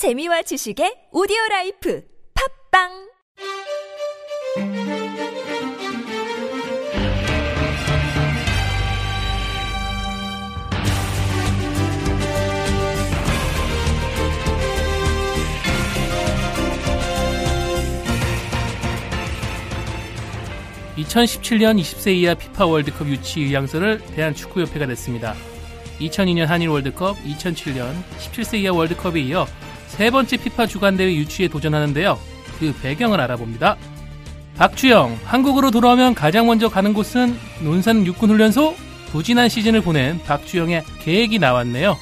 재미와 지식의 오디오 라이프 팟빵 (2017년) (20세) 이하 피파 월드컵 유치 의향서를 대한축구협회가 냈습니다. 2002년 한일 월드컵, 2007년 17세 이하 월드컵에 이어 세 번째 피파 주관대회 유치에 도전하는데요. 그 배경을 알아봅니다. 박주영, 한국으로 돌아오면 가장 먼저 가는 곳은 논산 육군훈련소? 부진한 시즌을 보낸 박주영의 계획이 나왔네요.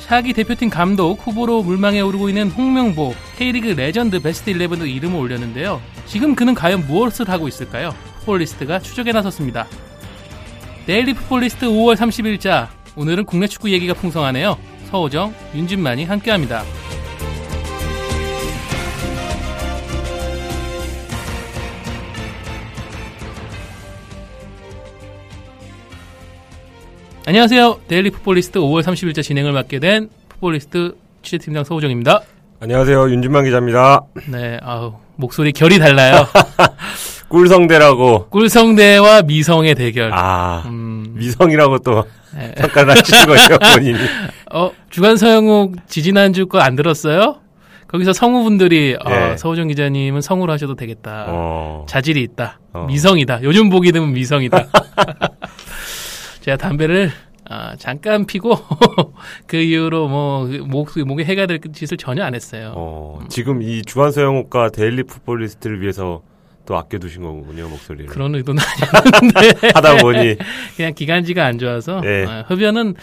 차기 대표팀 감독 후보로 물망에 오르고 있는 홍명보, K리그 레전드 베스트 11도 이름을 올렸는데요. 지금 그는 과연 무엇을 하고 있을까요? 풋볼리스트가 추적에 나섰습니다. 데일리 풋볼리스트 5월 30일자 오늘은 국내 축구 얘기가 풍성하네요. 서호정, 윤진만이 함께합니다. 안녕하세요. 데일리 풋볼리스트 5월 30일자 진행을 맡게 된 풋볼리스트 취재팀장 서호정입니다. 안녕하세요. 윤진만 기자입니다. 네, 아우, 목소리 결이 달라요. 꿀성대라고. 꿀성대와 미성의 대결. 아, 음, 미성이라고 또 네. 평가를 하시는 거죠, 본인이. 어, 주간 서영욱 지지난주 거 안 들었어요? 거기서 성우분들이 어, 네. 서호정 기자님은 성우로 하셔도 되겠다. 어, 자질이 있다. 어. 미성이다. 요즘 보기 드문 미성이다. 제가 담배를 아, 잠깐 피고 그 이후로 뭐 목, 목에 해가 될 짓을 전혀 안 했어요. 어, 지금 이 주간 서형욱과 데일리 풋볼리스트를 위해서 또 아껴두신 거군요, 목소리를. 그런 의도는 아니었는데 하다 보니. 그냥 기관지가 안 좋아서 네. 아, 흡연은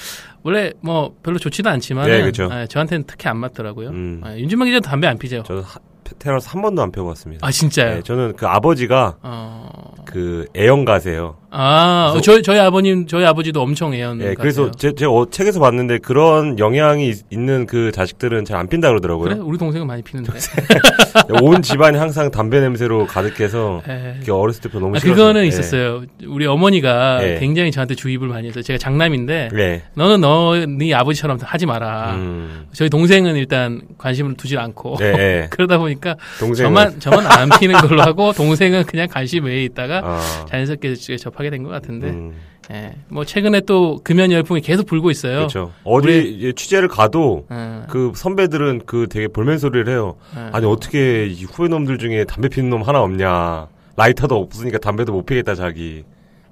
원래 뭐 별로 좋지도 않지만 네, 그죠. 저한테는 특히 안 맞더라고요. 음. 아, 윤진만 기자 도 담배 안 피죠? 저는 하- 태어나서 한 번도 안 펴봤습니다. 아 진짜요? 네, 저는 그 아버지가 어... 그 애연가세요. 아 그래서- 저희 저희 아버님 저희 아버지도 엄청 애연. 예, 그래서 제, 제가 어, 책에서 봤는데 그런 영향이 있- 있는 그 자식들은 잘 안 핀다 그러더라고요. 그래 우리 동생은 많이 피는데. 온 집안이 항상 담배 냄새로 가득해서 에. 그게 어렸을 때부터 너무 아, 싫어서. 그거는 예. 있었어요. 우리 어머니가 예. 굉장히 저한테 주입을 많이 했어요. 제가 장남인데 네. 너는 너 네 아버지처럼 하지 마라. 음. 저희 동생은 일단 관심을 두질 않고 네, 네. 그러다 보니까 동생은 저만 저만 안 피는 걸로 하고 동생은 그냥 관심 외에 있다가 아, 자연스럽게 접하 게 된 것 같은데 음, 예. 뭐 최근에 또 금연 열풍이 계속 불고 있어요. 그렇죠. 어디 예, 취재를 가도 예, 그 선배들은 그 되게 볼멘 소리를 해요. 예. 아니 어떻게 이 후배 놈들 중에 담배 피는 놈 하나 없냐? 라이터도 없으니까 담배도 못 피겠다 자기.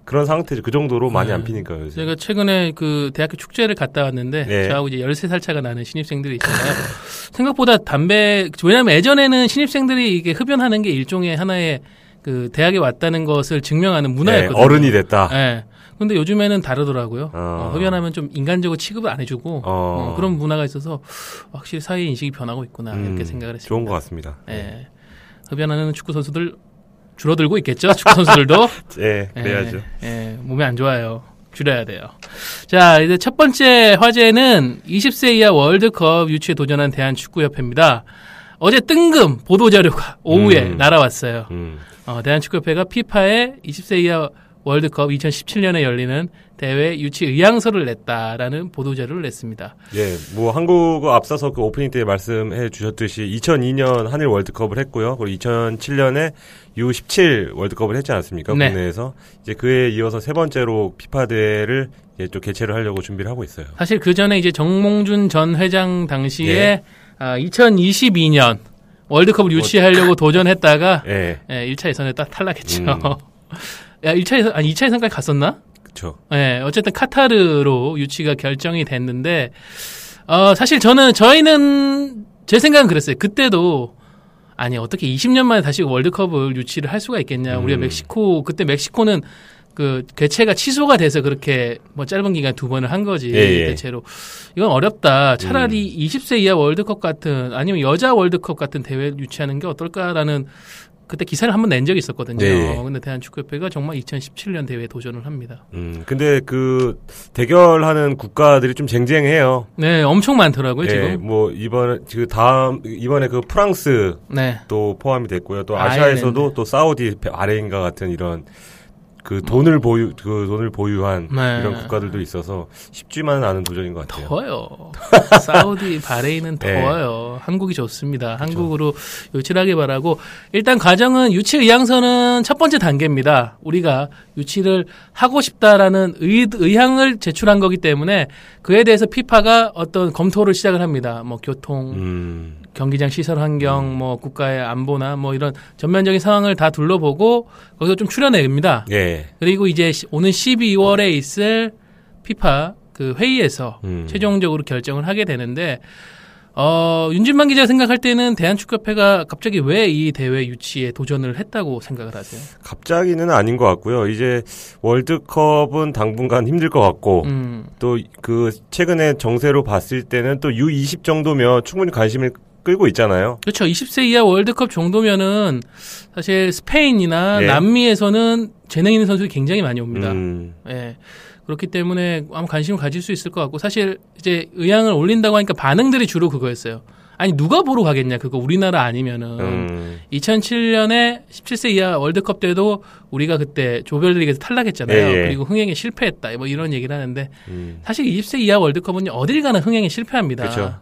그런 상태죠. 그 정도로 많이 네. 안 피니까요. 요새. 제가 최근에 그 대학교 축제를 갔다 왔는데 네. 저하고 이제 13살 차가 나는 신입생들이 있잖아요. 생각보다 담배 왜냐면 예전에는 신입생들이 이게 흡연하는 게 일종의 하나의 그 대학에 왔다는 것을 증명하는 네, 문화였거든요. 어른이 됐다. 예. 근데 요즘에는 다르더라고요. 어. 어, 흡연하면 좀 인간적으로 취급을 안 해주고 어. 어, 그런 문화가 있어서 확실히 사회 인식이 변하고 있구나 음, 이렇게 생각을 했습니다. 좋은 것 같습니다. 예. 흡연하는 축구 선수들 줄어들고 있겠죠. 축구 선수들도 네, 그래야죠. 예, 예, 몸에 안 좋아요. 줄여야 돼요. 자, 이제 첫 번째 화제는 20세 이하 월드컵 유치에 도전한 대한축구협회입니다. 어제 뜬금 보도자료가 오후에 음. 날아왔어요. 음. 어, 대한축구협회가 피파에 20세 이하 월드컵 2017년에 열리는 대회 유치 의향서를 냈다라는 보도 자료를 냈습니다. 예, 뭐 한국어 앞서서 그 오프닝 때 말씀해 주셨듯이 2002년 한일 월드컵을 했고요. 그리고 2007년에 U17 월드컵을 했지 않았습니까? 네. 국내에서 이제 그에 이어서 세 번째로 피파 대회를 이제 또 개최를 하려고 준비를 하고 있어요. 사실 그 전에 이제 정몽준 전 회장 당시에 예. 아, 2022년 월드컵을 유치하려고 도전했다가 예, 예, 1차 예선에 딱 탈락했죠. 음. 야, 1차 예선, 아니, 2차 예선까지 갔었나? 그렇죠. 예, 어쨌든 카타르로 유치가 결정이 됐는데, 어, 사실 저는, 저희는, 제 생각은 그랬어요. 그때도, 아니, 어떻게 20년 만에 다시 월드컵을 유치를 할 수가 있겠냐. 음. 우리가 멕시코, 그때 멕시코는 그, 개최가 취소가 돼서 그렇게 뭐 짧은 기간 두 번을 한 거지. 예, 예. 대체로. 이건 어렵다. 차라리 20세 이하 월드컵 같은, 아니면 여자 월드컵 같은 대회를 유치하는 게 어떨까라는 그때 기사를 한번 낸 적이 있었거든요. 네. 근데 대한축구협회가 정말 2017년 대회에 도전을 합니다. 음, 근데 그 대결하는 국가들이 좀 쟁쟁해요. 네, 엄청 많더라고요, 예, 지금. 뭐 이번 그 다음 이번에 그 프랑스 네. 또 포함이 됐고요. 또 아일랜드. 아시아에서도 또 사우디, 바레인과 같은 이런 그 돈을 보유 그 돈을 보유한 네. 이런 국가들도 있어서 쉽지만은 않은 도전인 것 같아요. 더워요. 사우디, 바레인은 네. 더워요. 한국이 좋습니다. 한국으로 유치하게 바라고 일단 과정은 유치 의향서는 첫 번째 단계입니다. 우리가 유치를 하고 싶다라는 의, 의향을 제출한 거기 때문에 그에 대해서 피파가 어떤 검토를 시작을 합니다. 뭐 교통, 음, 경기장 시설 환경, 뭐 국가의 안보나 뭐 이런 전면적인 상황을 다 둘러보고 거기서 좀 추려냅니다. 예. 그리고 이제 시- 오는 12월에 있을 피파 그 회의에서 음. 최종적으로 결정을 하게 되는데 어, 윤진만 기자가 생각할 때는 대한축구협회가 갑자기 왜 이 대회 유치에 도전을 했다고 생각을 하세요? 갑자기는 아닌 것 같고요. 이제 월드컵은 당분간 힘들 것 같고 음, 또그 최근에 정세로 봤을 때는 또 U20 정도면 충분히 관심을 끌고 있잖아요. 그렇죠. 20세 이하 월드컵 정도면은 사실 스페인이나 네. 남미에서는 재능 있는 선수들이 굉장히 많이 옵니다. 음, 예. 그렇기 때문에 아마 관심을 가질 수 있을 것 같고 사실 이제 의향을 올린다고 하니까 반응들이 주로 그거였어요. 아니 누가 보러 가겠냐 그거 우리나라 아니면은 음, 2007년에 17세 이하 월드컵 때도 우리가 그때 조별리그에서 탈락했잖아요. 예, 예. 그리고 흥행에 실패했다. 뭐 이런 얘기를 하는데 음. 사실 20세 이하 월드컵은 어딜 가나 흥행에 실패합니다. 그쵸.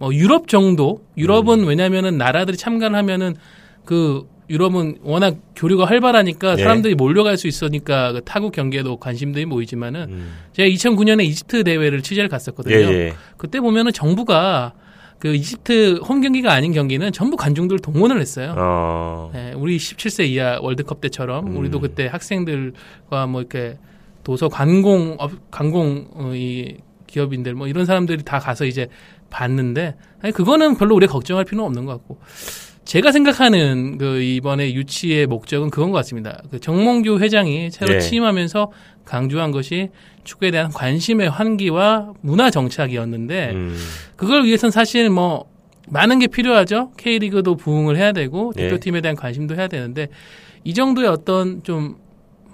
뭐 유럽 정도 음. 유럽은 왜냐면은 나라들이 참가를 하면은 그 유럽은 워낙 교류가 활발하니까 예. 사람들이 몰려갈 수 있으니까 그 타국 경기에도 관심들이 모이지만은 음. 제가 2009년에 이집트 대회를 취재를 갔었거든요. 예, 예. 그때 보면은 정부가 그 이집트 홈 경기가 아닌 경기는 전부 관중들 동원을 했어요. 어, 네, 우리 17세 이하 월드컵 때처럼 음. 우리도 그때 학생들과 뭐 이렇게 도서 관공 업 관공 어, 이 기업인들 뭐 이런 사람들이 다 가서 이제 봤는데 아니 그거는 별로 우리가 걱정할 필요는 없는 것 같고 제가 생각하는 그 이번에 유치의 목적은 그건 것 같습니다. 그 정몽규 회장이 새로 예. 취임하면서 강조한 것이 축구에 대한 관심의 환기와 문화 정착이었는데 음, 그걸 위해선 사실 뭐 많은 게 필요하죠. K리그도 부응을 해야 되고 예. 대표팀에 대한 관심도 해야 되는데 이 정도의 어떤 좀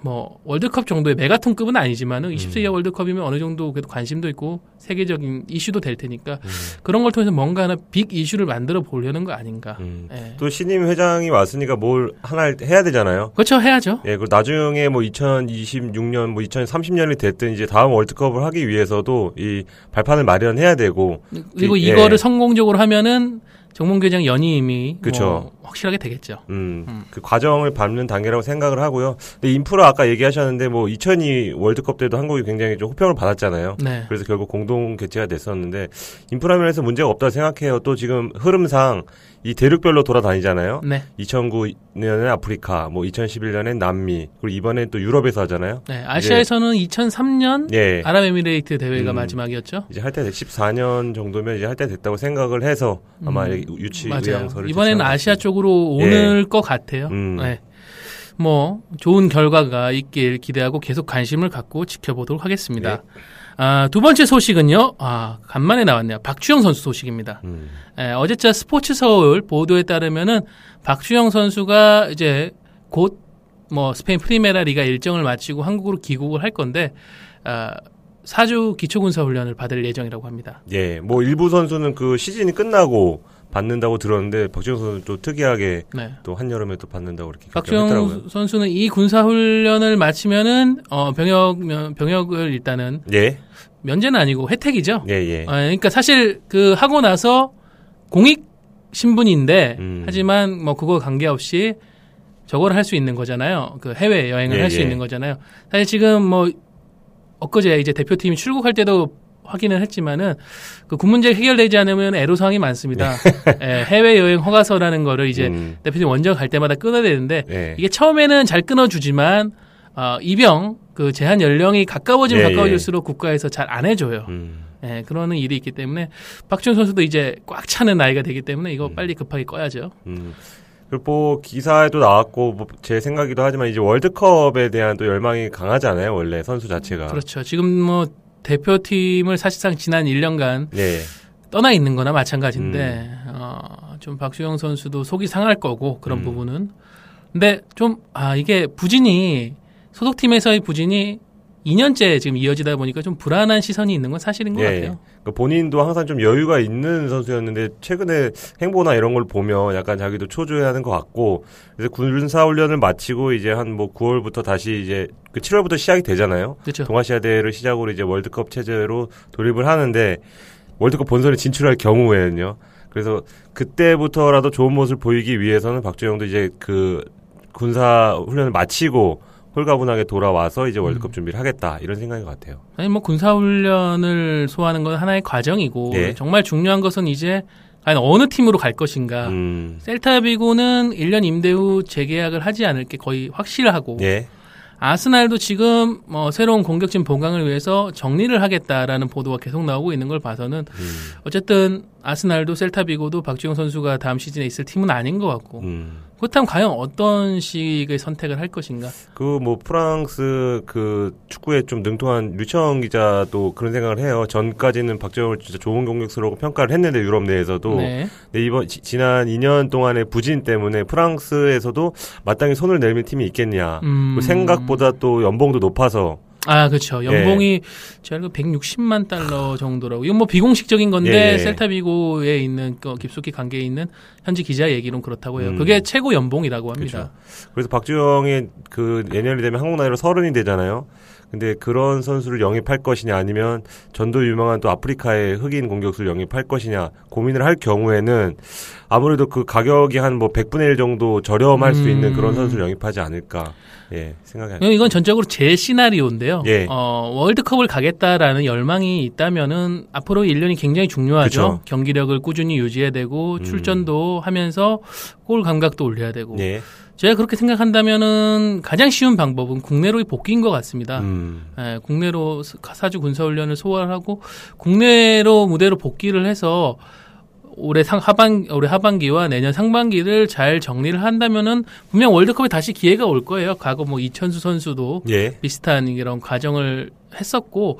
뭐 월드컵 정도의 메가톤급은 아니지만은 20세 이하 월드컵이면 어느 정도 그래도 관심도 있고 세계적인 이슈도 될 테니까 그런 걸 통해서 뭔가 하나 빅 이슈를 만들어 보려는 거 아닌가. 음. 예. 또 신임 회장이 왔으니까 뭘 하나 해야 되잖아요. 그렇죠 해야죠. 예, 그리고 나중에 뭐 2026년, 뭐 2030년이 됐든 이제 다음 월드컵을 하기 위해서도 이 발판을 마련해야 되고, 그리고 예. 이거를 성공적으로 하면은 정몽규 회장 연임이 그쵸. 뭐 확실하게 되겠죠. 음, 음. 그 과정을 밟는 단계라고 생각을 하고요. 근데 인프라 아까 얘기하셨는데 뭐 2002 월드컵 때도 한국이 굉장히 좀 호평을 받았잖아요. 네. 그래서 결국 공동 개최가 됐었는데 인프라 면에서 문제가 없다 생각해요. 또 지금 흐름상 이 대륙별로 돌아다니잖아요. 네. 2009년에 아프리카, 뭐 2011년엔 남미, 그리고 이번엔 또 유럽에서 하잖아요. 네. 아시아에서는 2003년 예. 아랍에미레이트 대회가 음. 마지막이었죠. 이제 할 때 14년 정도면 이제 할 때 됐다고 생각을 해서 아마 음, 유치. 의향서를 이번에는 아시아 것 쪽으로 오늘 것 같아요. 음. 네. 뭐 좋은 결과가 있길 기대하고 계속 관심을 갖고 지켜보도록 하겠습니다. 네. 아, 두 번째 소식은요. 아, 간만에 나왔네요. 박주영 선수 소식입니다. 음. 에, 어제자 스포츠 서울 보도에 따르면은 박주영 선수가 이제 곧 뭐 스페인 프리메라 리가 일정을 마치고 한국으로 귀국을 할 건데 아, 사주 기초군사 훈련을 받을 예정이라고 합니다. 예, 뭐 일부 선수는 그 시즌이 끝나고 받는다고 들었는데 박지영 선수는 또 특이하게 네. 또 한여름에 또 받는다고 이렇게. 박주영 선수는 이 군사 훈련을 마치면은 어 병역 면- 병역을 일단은 예, 면제는 아니고 혜택이죠. 예, 예. 어, 그러니까 사실 그 하고 나서 공익 신분인데 음. 하지만 뭐 그거 관계없이 저거를 할수 있는 거잖아요. 그 해외 여행을 예, 할수 예. 있는 거잖아요. 사실 지금 뭐 엊그제 이제 대표팀이 출국할 때도 확인을 했지만은 그 군문제 해결되지 않으면 애로사항이 많습니다. 예, 해외 여행 허가서라는 거를 이제 음, 대표팀 원정 갈 때마다 끊어야 되는데 예. 이게 처음에는 잘 끊어주지만 어, 입영 그 제한 연령이 가까워지면 예, 가까워질수록 국가에서 잘 안 해줘요. 음, 예, 그러는 일이 있기 때문에 박지원 선수도 이제 꽉 차는 나이가 되기 때문에 이거 음. 빨리 급하게 꺼야죠. 음. 그리고 뭐 기사에도 나왔고 뭐 제 생각이기도 하지만 이제 월드컵에 대한 또 열망이 강하잖아요. 원래 선수 자체가. 그렇죠. 지금 뭐 대표팀을 사실상 지난 1년간 예. 떠나 있는 거나 마찬가지인데 음. 어, 좀 박주영 선수도 속이 상할 거고 그런 음. 부분은 근데 좀 아 이게 부진이 소속팀에서의 부진이 2년째 지금 이어지다 보니까 좀 불안한 시선이 있는 건 사실인 것 예. 같아요. 그러니까 본인도 항상 좀 여유가 있는 선수였는데 최근에 행보나 이런 걸 보면 약간 자기도 초조해하는 것 같고 그래서 군사 훈련을 마치고 이제 한 뭐 9월부터 다시 이제 그 7월부터 시작이 되잖아요. 그렇죠. 동아시아 대회를 시작으로 이제 월드컵 체제로 돌입을 하는데 월드컵 본선에 진출할 경우에는요. 그래서 그때부터라도 좋은 모습을 보이기 위해서는 박주영도 이제 그 군사 훈련을 마치고 홀가분하게 돌아와서 이제 월드컵 준비를 하겠다 이런 생각인 것 같아요. 아니 뭐 군사 훈련을 소화하는 건 하나의 과정이고 예. 정말 중요한 것은 이제 과연 어느 팀으로 갈 것인가. 음, 셀타비고는 1년 임대 후 재계약을 하지 않을 게 거의 확실하고 예, 아스날도 지금 뭐 새로운 공격진 보강을 위해서 정리를 하겠다라는 보도가 계속 나오고 있는 걸 봐서는 음, 어쨌든 아스날도 셀타비고도 박주영 선수가 다음 시즌에 있을 팀은 아닌 것 같고 음. 그렇다면 과연 어떤 식의 선택을 할 것인가? 그 뭐 프랑스 그 축구에 좀 능통한 류청 기자도 그런 생각을 해요. 전까지는 박정을 진짜 좋은 공격수라고 평가를 했는데 유럽 내에서도 네. 근데 이번 지, 지난 2년 동안의 부진 때문에 프랑스에서도 마땅히 손을 내밀 팀이 있겠냐. 음. 그 생각보다 또 연봉도 높아서 아, 그렇죠. 연봉이 제가 알고 160만 달러 정도라고. 이건 뭐 비공식적인 건데 예, 예. 셀타비고에 있는 그 깊숙이 관계에 있는 현지 기자 얘기론 그렇다고 해요. 음. 그게 최고 연봉이라고 합니다. 그래서 박주영이 그 내년이 되면 한국 나이로 서른이 되잖아요. 근데 그런 선수를 영입할 것이냐 아니면 전도 유명한 또 아프리카의 흑인 공격수를 영입할 것이냐 고민을 할 경우에는 아무래도 그 가격이 한 뭐 100분의 1 정도 저렴할 수 있는 음. 그런 선수를 영입하지 않을까. 예, 생각이 안 이건 전적으로 제 시나리오인데요. 예. 어, 월드컵을 가겠다라는 열망이 있다면은 앞으로 1년이 굉장히 중요하죠. 그쵸. 경기력을 꾸준히 유지해야 되고 음. 출전도 하면서 골 감각도 올려야 되고. 예. 제가 그렇게 생각한다면은 가장 쉬운 방법은 국내로의 복귀인 것 같습니다. 음. 예, 국내로 스- 사주 군사훈련을 소화하고 국내로 무대로 복귀를 해서 올해 상 하반 올해 하반기와 내년 상반기를 잘 정리를 한다면은 분명 월드컵에 다시 기회가 올 거예요. 과거 뭐 이천수 선수도 예. 비슷한 이런 과정을 했었고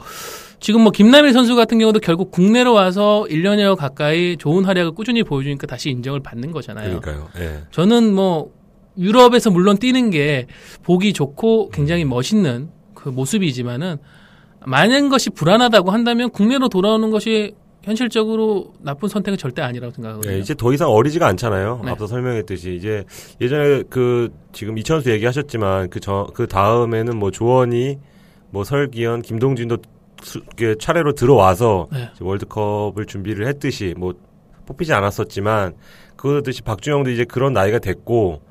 지금 뭐 김남일 선수 같은 경우도 결국 국내로 와서 1년여 가까이 좋은 활약을 꾸준히 보여주니까 다시 인정을 받는 거잖아요. 그러니까요. 예. 저는 뭐 유럽에서 물론 뛰는 게 보기 좋고 굉장히 멋있는 그 모습이지만은 많은 것이 불안하다고 한다면 국내로 돌아오는 것이 현실적으로 나쁜 선택은 절대 아니라고 생각하거든요. 예, 이제 더 이상 어리지가 않잖아요. 네. 앞서 설명했듯이 이제 예전에 그 지금 이천수 얘기하셨지만 그저그 다음에는 뭐 조원이 뭐 설기현, 김동진도 수, 이렇게 차례로 들어와서 네. 월드컵을 준비를 했듯이 뭐 뽑히지 않았었지만 그러듯이 박준영도 이제 그런 나이가 됐고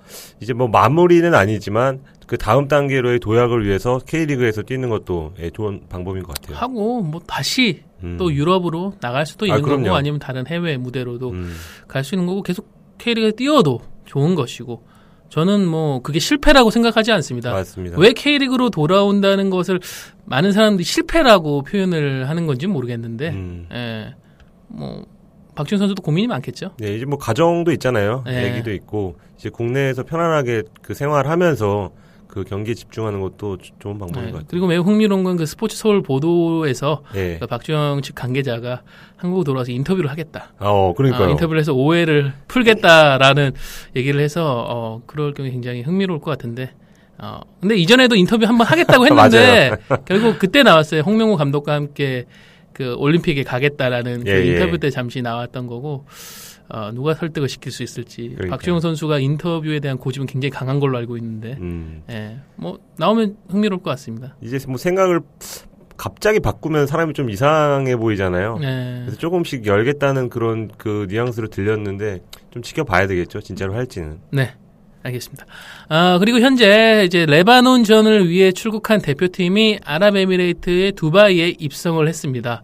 이제 뭐 마무리는 아니지만 그 다음 단계로의 도약을 위해서 K리그에서 뛰는 것도 예, 좋은 방법인 것 같아요. 하고 뭐 다시 음. 또 유럽으로 나갈 수도 아, 있는 그럼요. 거고 아니면 다른 해외 무대로도 음. 갈수 있는 거고 계속 K리그에 뛰어도 좋은 것이고 저는 뭐 그게 실패라고 생각하지 않습니다. 맞습니다. 왜 K리그로 돌아온다는 것을 많은 사람들이 실패라고 표현을 하는 건지 모르겠는데, 음. 예, 뭐 박준 선수도 고민이 많겠죠. 네, 이제 뭐 가정도 있잖아요. 네. 애기도 있고 이제 국내에서 편안하게 그 생활하면서 그 경기에 집중하는 것도 조- 좋은 방법인 예, 것 같아요. 그리고 매우 흥미로운 건 그 스포츠 서울 보도에서 네. 그 박주영 측 관계자가 한국 돌아와서 인터뷰를 하겠다. 아, 어, 그러니까요. 아, 인터뷰를 해서 오해를 풀겠다라는 얘기를 해서 어, 그럴 경우 굉장히 흥미로울 것 같은데. 어, 근데 이전에도 인터뷰 한번 하겠다고 했는데 결국 그때 나왔어요. 홍명호 감독과 함께 그 올림픽에 가겠다라는 그 예, 예. 인터뷰 때 잠시 나왔던 거고 어, 누가 설득을 시킬 수 있을지 그러니까요. 박주영 선수가 인터뷰에 대한 고집은 굉장히 강한 걸로 알고 있는데 음, 예, 뭐 나오면 흥미로울 것 같습니다. 이제 뭐 생각을 갑자기 바꾸면 사람이 좀 이상해 보이잖아요. 예. 그래서 조금씩 열겠다는 그런 그 뉘앙스로 들렸는데 좀 지켜봐야 되겠죠. 진짜로 할지는. 네. 알겠습니다. 아, 그리고 현재 이제 레바논전을 위해 출국한 대표팀이 아랍에미레이트의 두바이에 입성을 했습니다.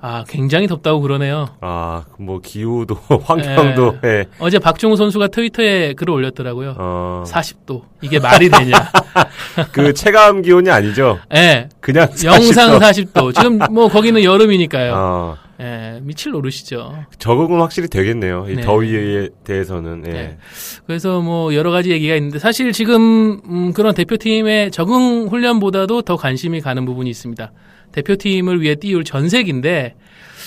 아, 굉장히 덥다고 그러네요. 아, 뭐 기후도 환경도 예. 어제 박종우 선수가 트위터에 글을 올렸더라고요. 어, 40도. 이게 말이 되냐. 그 체감 기온이 아니죠. 예. 그냥 영상 40도. 40도. 지금 뭐 거기는 여름이니까요. 어, 예. 미칠 노릇이죠. 적응은 확실히 되겠네요. 이 네. 더위에 대해서는. 예. 네. 그래서 뭐 여러 가지 얘기가 있는데 사실 지금 음, 그런 대표팀의 적응 훈련보다도 더 관심이 가는 부분이 있습니다. 대표팀을 위해 띄울 전색인데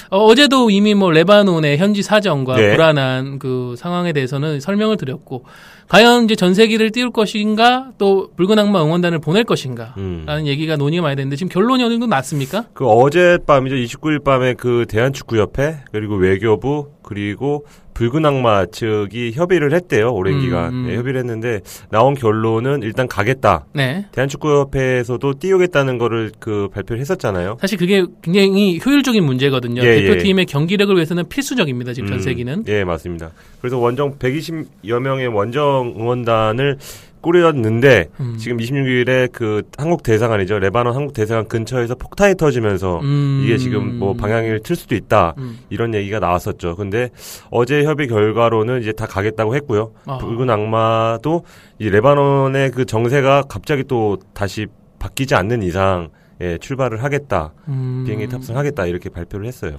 어, 제도 이미 뭐 레바논의 현지 사정과 네. 불안한 그 상황에 대해서는 설명을 드렸고 과연 이제 전세기를 띄울 것인가 또 붉은 악마 응원단을 보낼 것인가 음. 라는 얘기가 논의가 많이 됐는데 지금 결론이 어느 정도 났습니까? 그 어젯밤이죠. 29일 밤에 그 대한축구협회 그리고 외교부 그리고 붉은 악마 측이 협의를 했대요. 오랜 음, 기간 음. 네, 협의를 했는데 나온 결론은 일단 가겠다. 네. 대한축구협회에서도 띄우겠다는 거를 그 발표를 했었잖아요. 사실 그게 굉장히 효율적인 문제거든요. 예, 대표팀의 경기력을 위해서는 필수적입니다. 지금 음, 전 세기는. 예, 맞습니다. 그래서 원정 120여 명의 원정 응원단을 꾸렸는데 음. 지금 26일에 그 한국 대사관이죠. 레바논 한국 대사관 근처에서 폭탄이 터지면서 음. 이게 지금 뭐 방향을 틀 수도 있다. 음. 이런 얘기가 나왔었죠. 근데 어제 협의 결과로는 이제 다 가겠다고 했고요. 아. 붉은 악마도 이 레바논의 그 정세가 갑자기 또 다시 바뀌지 않는 이상 예, 출발을 하겠다. 음. 비행기 탑승하겠다. 이렇게 발표를 했어요.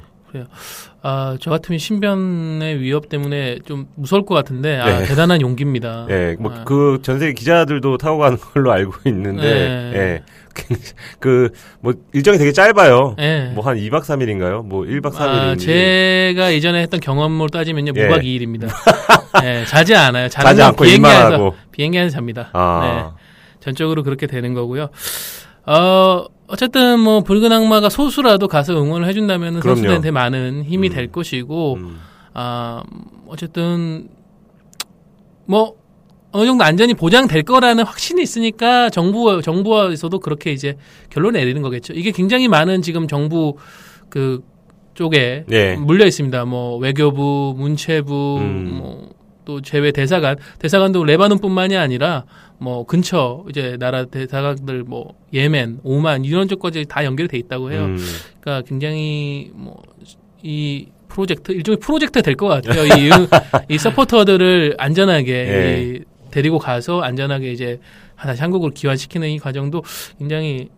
아, 저 같으면 신변의 위협 때문에 좀 무서울 것 같은데, 아, 네. 대단한 용기입니다. 예, 뭐 아. 그 전 세계 기자들도 타고 가는 걸로 알고 있는데 네. 예. 그뭐 일정이 되게 짧아요. 예. 뭐한 2박 3일인가요? 뭐 1박 3일인지. 아, 제가 예전에 했던 경험을 따지면요, 예. 무박 2일입니다. 예, 자지 않아요. 자는 자지 건 않고 비행기 일만 안에서, 하고. 비행기 안에서 잡니다. 아. 네. 전적으로 그렇게 되는 거고요. 어, 어쨌든 뭐 붉은 악마가 소수라도 가서 응원을 해준다면. 선수들한테 많은 힘이 음. 될 것이고, 음. 아, 어쨌든 뭐 어느 정도 안전이 보장될 거라는 확신이 있으니까 정부 정부에서도 그렇게 이제 결론을 내리는 거겠죠. 이게 굉장히 많은 지금 정부 그 쪽에 네. 물려 있습니다. 뭐 외교부, 문체부, 음. 뭐또 제외 대사관, 대사관도 레바논뿐만이 아니라 뭐 근처 이제 나라 대사관들 뭐 예멘, 오만 이런 쪽까지 다 연결돼 있다고 해요. 음. 그러니까 굉장히 뭐 이 프로젝트 일종의 프로젝트 될 것 같아요. 이, 응- 이 서포터들을 안전하게 예. 이 데리고 가서 안전하게 이제 다시 한국으로 귀환시키는 이 과정도 굉장히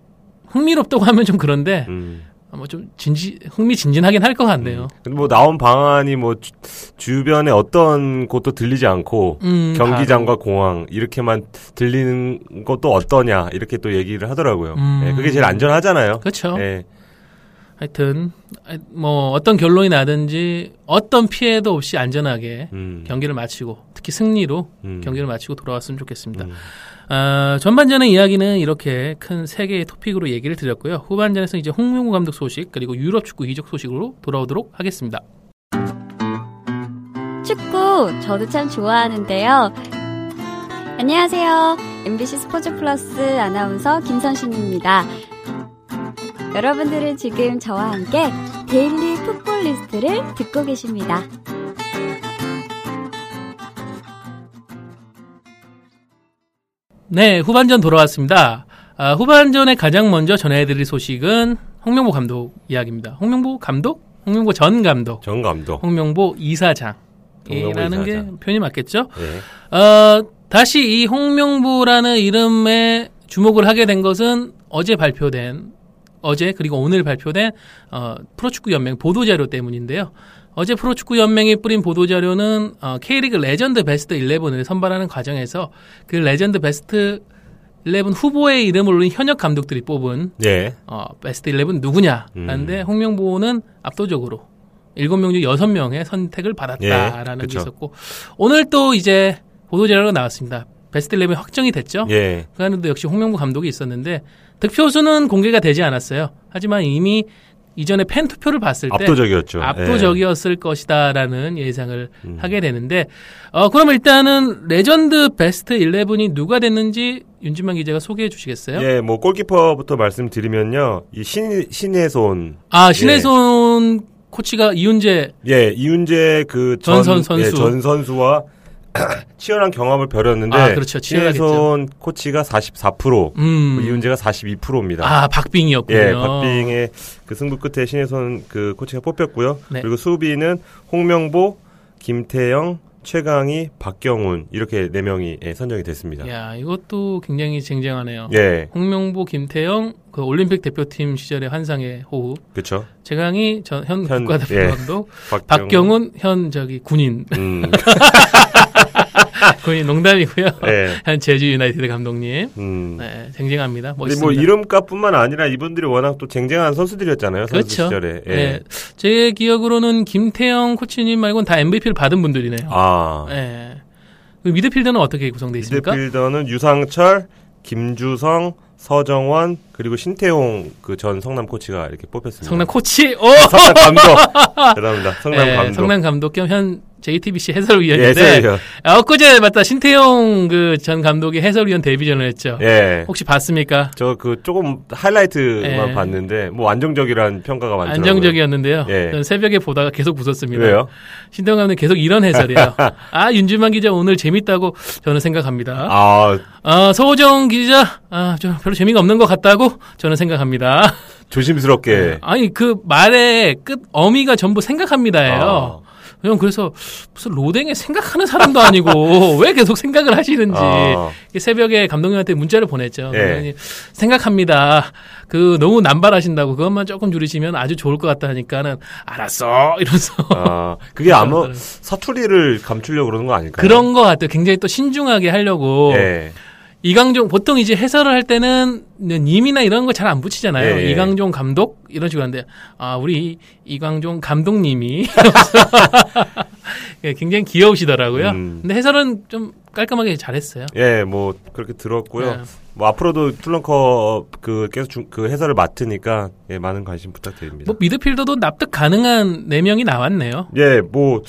흥미롭다고 하면 좀 그런데 음. 뭐좀 진지 흥미진진하긴 할 것 같네요. 근데 뭐 나온 방안이 뭐 주, 주변에 어떤 곳도 들리지 않고 음, 경기장과 공항 이렇게만 들리는 것도 어떠냐 이렇게 또 얘기를 하더라고요. 음. 예, 그게 제일 안전하잖아요. 그렇죠. 예. 하여튼 뭐 어떤 결론이 나든지 어떤 피해도 없이 안전하게 음. 경기를 마치고 특히 승리로 음. 경기를 마치고 돌아왔으면 좋겠습니다. 음. 아, 전반전의 이야기는 이렇게 큰 세 개의 토픽으로 얘기를 드렸고요. 후반전에서 이제 홍명호 감독 소식 그리고 유럽 축구 이적 소식으로 돌아오도록 하겠습니다. 축구 저도 참 좋아하는데요. 안녕하세요. MBC 스포츠 플러스 아나운서 김선신입니다. 여러분들은 지금 저와 함께 데일리 풋볼 리스트를 듣고 계십니다. 네, 후반전 돌아왔습니다. 아, 후반전에 가장 먼저 전해드릴 소식은 홍명보 감독 이야기입니다. 홍명보 감독? 홍명보 전 감독. 전 감독. 홍명보 이사장. 이라는 게. 표현이 맞겠죠? 예. 어, 다시 이 홍명보라는 이름에 주목을 하게 된 것은 어제 발표된 어제 그리고 오늘 발표된 어, 프로축구 연맹 보도 자료 때문인데요. 어제 프로축구 연맹이 뿌린 보도 자료는 어, K리그 레전드 베스트 11을 선발하는 과정에서 그 레전드 베스트 11 후보의 이름을 올린 현역 감독들이 뽑은 예. 어, 베스트 11 누구냐라는데 음. 홍명보는 압도적으로 7명 중 6명의 선택을 받았다라는 예, 게. 있었고 오늘 또 이제 보도 자료가 나왔습니다. 베스트 11 확정이 됐죠. 예. 그 안에도 역시 홍명보 감독이 있었는데 득표수는 공개가 되지 않았어요. 하지만 이미 이전에 팬 투표를 봤을 때 압도적이었죠. 압도적이었을 것이다라는 예상을 음. 하게 되는데 어 그럼 일단은 레전드 베스트 11이 누가 됐는지 윤지만 기자가 소개해 주시겠어요? 예. 예, 뭐 골키퍼부터 말씀드리면요. 이 신, 신의 손. 아 신혜손 코치가 이훈재 예, 이윤재 그 전, 전선 선수. 예, 전 선수와 치열한 경험을 벌였는데 아, 그렇죠. 신혜손 코치가 44%, 음. 이윤재가 42%입니다. 아 박빙이었군요. 예, 박빙의 그 승부 끝에 신혜손 그 코치가 뽑혔고요. 네. 그리고 수비는 홍명보, 김태영, 최강희, 박경훈 이렇게 네 명이 예, 선정이 됐습니다. 야 이것도 굉장히 쟁쟁하네요. 예, 홍명보, 김태영 그 올림픽 대표팀 시절의 환상의 호흡. 그렇죠. 최강희 전현 현- 국가대표 예. 감독, 박경훈 현 저기 군인. 음, 그건 농담이고요. 예. 한 제주 유나이티드 감독님. 음. 네, 쟁쟁합니다. 멋있습니다. 뭐 이름값뿐만 아니라 이분들이 워낙 또 쟁쟁한 선수들이었잖아요. 선수 그렇죠. 시절에. 예. 네. 제 기억으로는 김태형 코치님 말고는 다 MVP를 받은 분들이네요. 아. 네. 그 미드필더는 어떻게 구성되어 있습니까? 미드필더는 유상철, 김주성, 서정원 그리고 신태용 그 전 성남 코치가 이렇게 뽑혔습니다. 성남 코치, 오! 성남 감독. 죄송합니다. 성남 네, 감독. 성남 감독 겸 현 JTBC 예, 해설위원인데 해설위원. 아, 엊그제 맞다 신태용 그 전 감독이 해설위원 데뷔전을 했죠. 예. 혹시 봤습니까? 저 그 조금 하이라이트만 예. 봤는데 뭐 안정적이라는 평가가 많더라고요. 안정적이었는데요. 예. 새벽에 보다가 계속 웃었습니다. 왜요? 신태용 감독 계속 이런 해설이에요. 아 윤주만 기자 오늘 재밌다고 저는 생각합니다. 아, 아, 서호정 기자 아, 좀 별로 재미가 없는 것 같다고 저는 생각합니다. 조심스럽게. 아니 그 말의 끝 어미가 전부 생각합니다예요. 아. 형 그래서 무슨 로댕에 생각하는 사람도 아니고 왜 계속 생각을 하시는지 아. 새벽에 감독님한테 문자를 보냈죠. 예. 생각합니다. 그 너무 남발하신다고 그것만 조금 줄이시면 아주 좋을 것 같다 하니까는 알았어 이러면서 아, 그게 아마 사투리를 감추려고 그러는 거 아닐까요? 그런 것 같아요. 굉장히 또 신중하게 하려고 예. 이강종 보통 이제 해설을 할 때는 님이나 이런 거 잘 안 붙이잖아요. 예, 예. 이강종 감독 이런 식으로 하는데 아 우리 이강종 감독님이 예, 굉장히 귀여우시더라고요. 음. 근데 해설은 좀 깔끔하게 잘했어요. 예, 뭐 그렇게 들었고요. 네. 뭐 앞으로도 툴런컵 그 계속 중- 그 해설을 맡으니까 예, 많은 관심 부탁드립니다. 뭐 미드필더도 납득 가능한 네 명이 나왔네요. 예, 뭐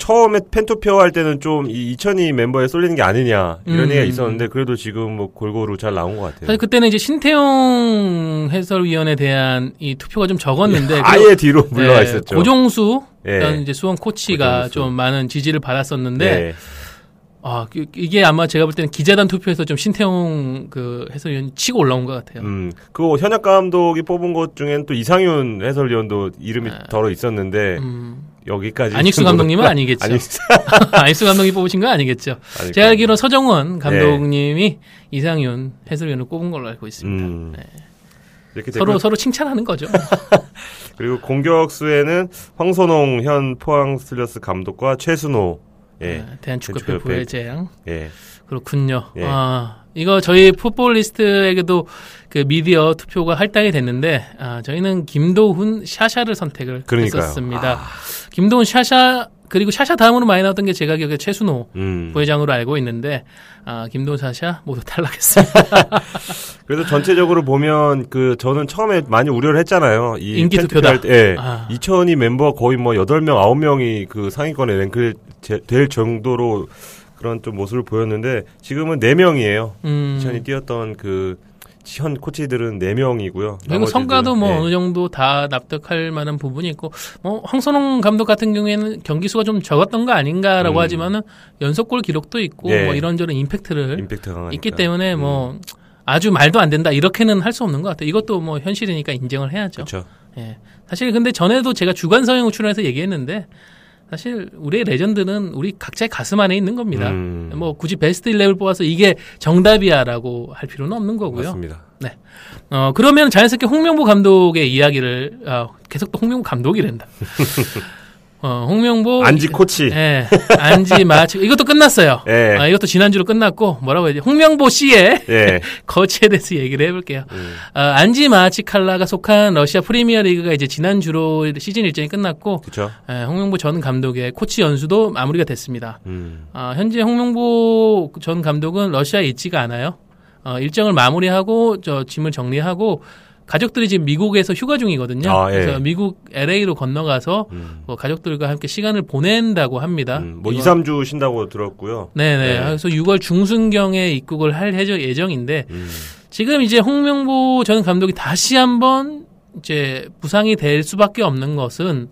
처음에 팬투표 할 때는 좀이2002 멤버에 쏠리는 게 아니냐 이런 음. 얘기가 있었는데 그래도 지금 뭐 골고루 잘 나온 것 같아요. 사실 그때는 이제 신태용 해설위원에 대한 이 투표가 좀 적었는데 아예 뒤로 물러가 네, 있었죠. 고종수 예. 전 이제 수원 코치가 고종수. 좀 많은 지지를 받았었는데 네. 아, 그- 이게 아마 제가 볼 때는 기자단 투표에서 좀 신태용 그 해설위원이 치고 올라온 것 같아요. 음, 그 현역 감독이 뽑은 것 중엔 또 이상윤 해설위원도 이름이 네. 덜어 있었는데 음, 여기까지 안익수 감독님은 아니겠죠. 안익수 안익수 감독이 뽑으신 건 아니겠죠. 아닐 제가. 알기로 서정원 감독님이 이상윤 해설위원을 뽑은 걸로 알고 있습니다. 음. 네. 이렇게 서로 서로 칭찬하는 거죠. 그리고 공격수에는 황선홍 현 포항 스틸러스 감독과 최순호 예. 네, 대한축구협회 대한축구협회. 부회장 예. 그렇군요. 예. 아, 이거 저희 풋볼리스트에게도 그 미디어 투표가 할당이 됐는데 아, 저희는 김도훈 샤샤를 선택을 그러니까요. 했었습니다. 김도훈 샤샤 그리고 샤샤 다음으로 많이 나왔던 게 제가 기억에 최순호 음. 부회장으로 알고 있는데 아, 김도훈 샤샤 모두 탈락했습니다. 그래서 전체적으로 보면 그 저는 처음에 많이 우려를 했잖아요. 이 인기 팬 투표다. 때, 예. 아. 2002 멤버 거의 뭐 8명, 9명이 그 상위권에 랭크 될 정도로 그런 좀 모습을 보였는데 지금은 4명이에요. 음. 2002 뛰었던 그 현 코치들은 4명이고요. 그리고 성과도 뭐 어느 정도 다 납득할 만한 부분이 있고 뭐 황선홍 감독 같은 경우에는 경기 수가 좀 적었던 거 아닌가라고 음. 하지만은 연속골 기록도 있고 예. 뭐 이런저런 임팩트를 임팩트. 있기 때문에 음. 뭐 아주 말도 안 된다 이렇게는 할 수 없는 것 같아요. 이것도 뭐 현실이니까 인정을 해야죠. 그렇죠. 예. 사실 근데 전에도 제가 주간 서영우 출연해서 얘기했는데 사실 우리의 레전드는 우리 각자의 가슴 안에 있는 겁니다. 음. 뭐 굳이 베스트 11을 뽑아서 이게 정답이야라고 할 필요는 없는 거고요. 맞습니다. 어, 그러면 자연스럽게 홍명보 감독의 이야기를, 아, 계속 또 홍명보 감독이란다. 어, 홍명보. 안지 코치. 예, 안지 마치, 이것도 끝났어요. 예. 아, 이것도 지난주로 끝났고, 뭐라고 해야 지. 홍명보 씨의 예. 거치에 대해서 얘기를 해 볼게요. 음. 아, 안지 마치칼라가 속한 러시아 프리미어 리그가 이제 지난주로 시즌 일정이 끝났고, 그렇죠. 예, 홍명보 전 감독의 코치 연수도 마무리가 됐습니다. 음. 아, 현재 홍명보 전 감독은 러시아에 있지가 않아요. 어, 일정을 마무리하고 저 짐을 정리하고 가족들이 지금 미국에서 휴가 중이거든요. 아, 예. 그래서 미국 LA로 건너가서 음. 뭐 가족들과 함께 시간을 보낸다고 합니다. 음, 뭐 이거- 2, 3주 쉰다고 들었고요. 네네. 네. 그래서 6월 중순경에 입국을 할 예정인데 음. 지금 이제 홍명보 전 감독이 다시 한번 이제 부상이 될 수밖에 없는 것은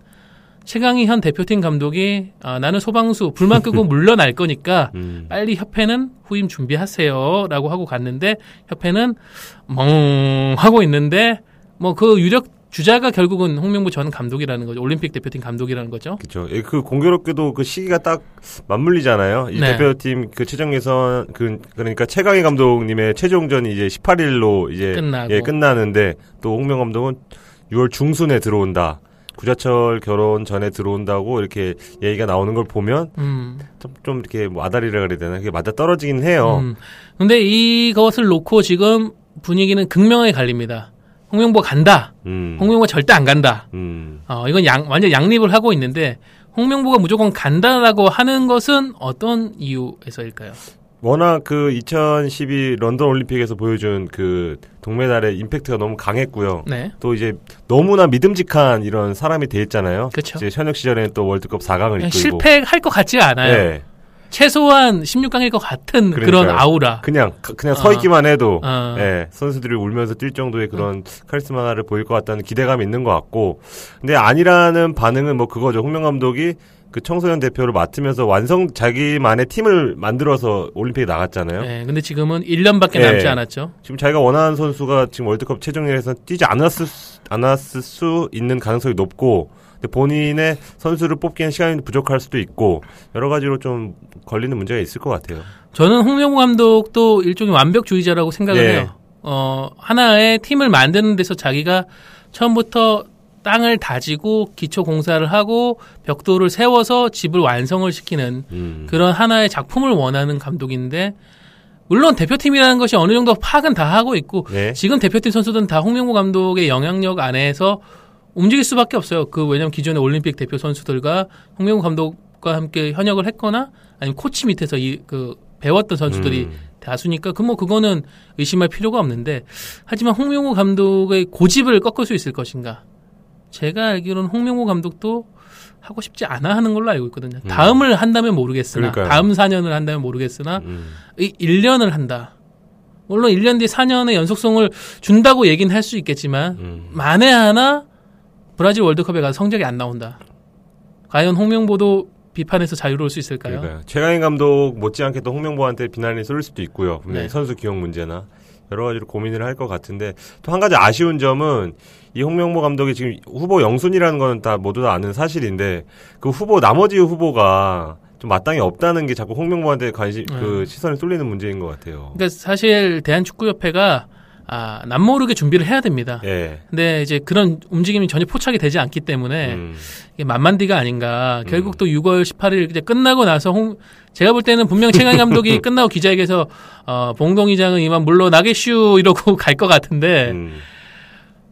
최강희 현 대표팀 감독이 아, 나는 소방수 불만 끄고 물러날 거니까 음. 빨리 협회는 후임 준비하세요라고 하고 갔는데 협회는 멍 하고 있는데 뭐 그 유력 주자가 결국은 홍명보 전 감독이라는 거죠. 올림픽 대표팀 감독이라는 거죠. 그렇죠. 예, 그 공교롭게도 그 시기가 딱 맞물리잖아요. 이 네. 대표팀 그 최종 예선 그 그러니까 최강희 감독님의 최종전이 이제 18일로 이제 끝나고. 예, 끝나는데 또 홍명 감독은 6월 중순에 들어온다. 구자철 결혼 전에 들어온다고 이렇게 얘기가 나오는 걸 보면 음. 좀, 좀 이렇게 뭐 아다리라 그래야 되나 그게 맞아 떨어지긴 해요. 음. 근데 이것을 놓고 지금 분위기는 극명하게 갈립니다. 홍명보 간다. 음. 홍명보 절대 안 간다. 음. 어, 이건 양, 완전 양립을 하고 있는데 홍명보가 무조건 간다라고 하는 것은 어떤 이유에서일까요? 워낙 그 2012 런던 올림픽에서 보여준 그 동메달의 임팩트가 너무 강했고요. 네. 또 이제 너무나 믿음직한 이런 사람이 돼 있잖아요. 그쵸. 이제 현역 시절에는 또 월드컵 4강을 이끌고 실패할 것 같지가 않아요. 네. 최소한 16강일 것 같은 그런 그러니까요. 아우라. 그냥 그냥 어. 서 있기만 해도 어. 예, 선수들이 울면서 뛸 정도의 그런 카리스마를 보일 것 같다는 기대감이 있는 것 같고 근데 아니라는 반응은 뭐 그거죠. 홍명 감독이 그 청소년 대표를 맡으면서 완성 자기만의 팀을 만들어서 올림픽에 나갔잖아요. 네, 근데 지금은 1년밖에 네. 남지 않았죠. 지금 자기가 원하는 선수가 지금 월드컵 최종예에서 뛰지 않았을 수, 않았을 수 있는 가능성이 높고 근데 본인의 선수를 뽑기엔 시간이 부족할 수도 있고 여러 가지로 좀 걸리는 문제가 있을 것 같아요. 저는 홍명보 감독도 일종의 완벽주의자라고 생각을 네. 해요. 어, 하나의 팀을 만드는 데서 자기가 처음부터 땅을 다지고 기초 공사를 하고 벽돌을 세워서 집을 완성을 시키는 음. 그런 하나의 작품을 원하는 감독인데 물론 대표팀이라는 것이 어느 정도 파악은 다 하고 있고 네. 지금 대표팀 선수들은 다 홍명보 감독의 영향력 안에서 움직일 수밖에 없어요. 그 왜냐면 기존의 올림픽 대표 선수들과 홍명보 감독과 함께 현역을 했거나 아니면 코치 밑에서 이 그 배웠던 선수들이 음. 다수니까 그 뭐 그거는 의심할 필요가 없는데 하지만 홍명보 감독의 고집을 꺾을 수 있을 것인가? 제가 알기로는 홍명보 감독도 하고 싶지 않아 하는 걸로 알고 있거든요. 다음을 한다면 모르겠으나 그러니까요. 다음 4년을 한다면 모르겠으나 음. 이 1년을 한다. 물론 1년 뒤에 4년의 연속성을 준다고 얘기는 할 수 있겠지만 음. 만에 하나 브라질 월드컵에 가서 성적이 안 나온다. 과연 홍명보도 비판에서 자유로울 수 있을까요? 그러니까요. 최강인 감독 못지않게 또 홍명보한테 비난이 쏠릴 수도 있고요. 분명히 네. 선수 기용 문제나 여러 가지로 고민을 할 것 같은데 또 한 가지 아쉬운 점은 이 홍명보 감독이 지금 후보 영순이라는 거는 다 모두 다 아는 사실인데 그 후보 나머지 후보가 좀 마땅히 없다는 게 자꾸 홍명보한테 관심 그 시선이 쏠리는 문제인 것 같아요. 그러니까 사실 대한축구협회가 아, 남모르게 준비를 해야 됩니다. 예. 근데 이제 그런 움직임이 전혀 포착이 되지 않기 때문에 음. 이게 만만디가 아닌가. 결국 또 6월 18일 이제 끝나고 나서 홍 제가 볼 때는 분명 최강 감독이 끝나고 기자회견에서 어 봉동 이장은 이만 물러나겠슈 이러고 갈 것 같은데 음.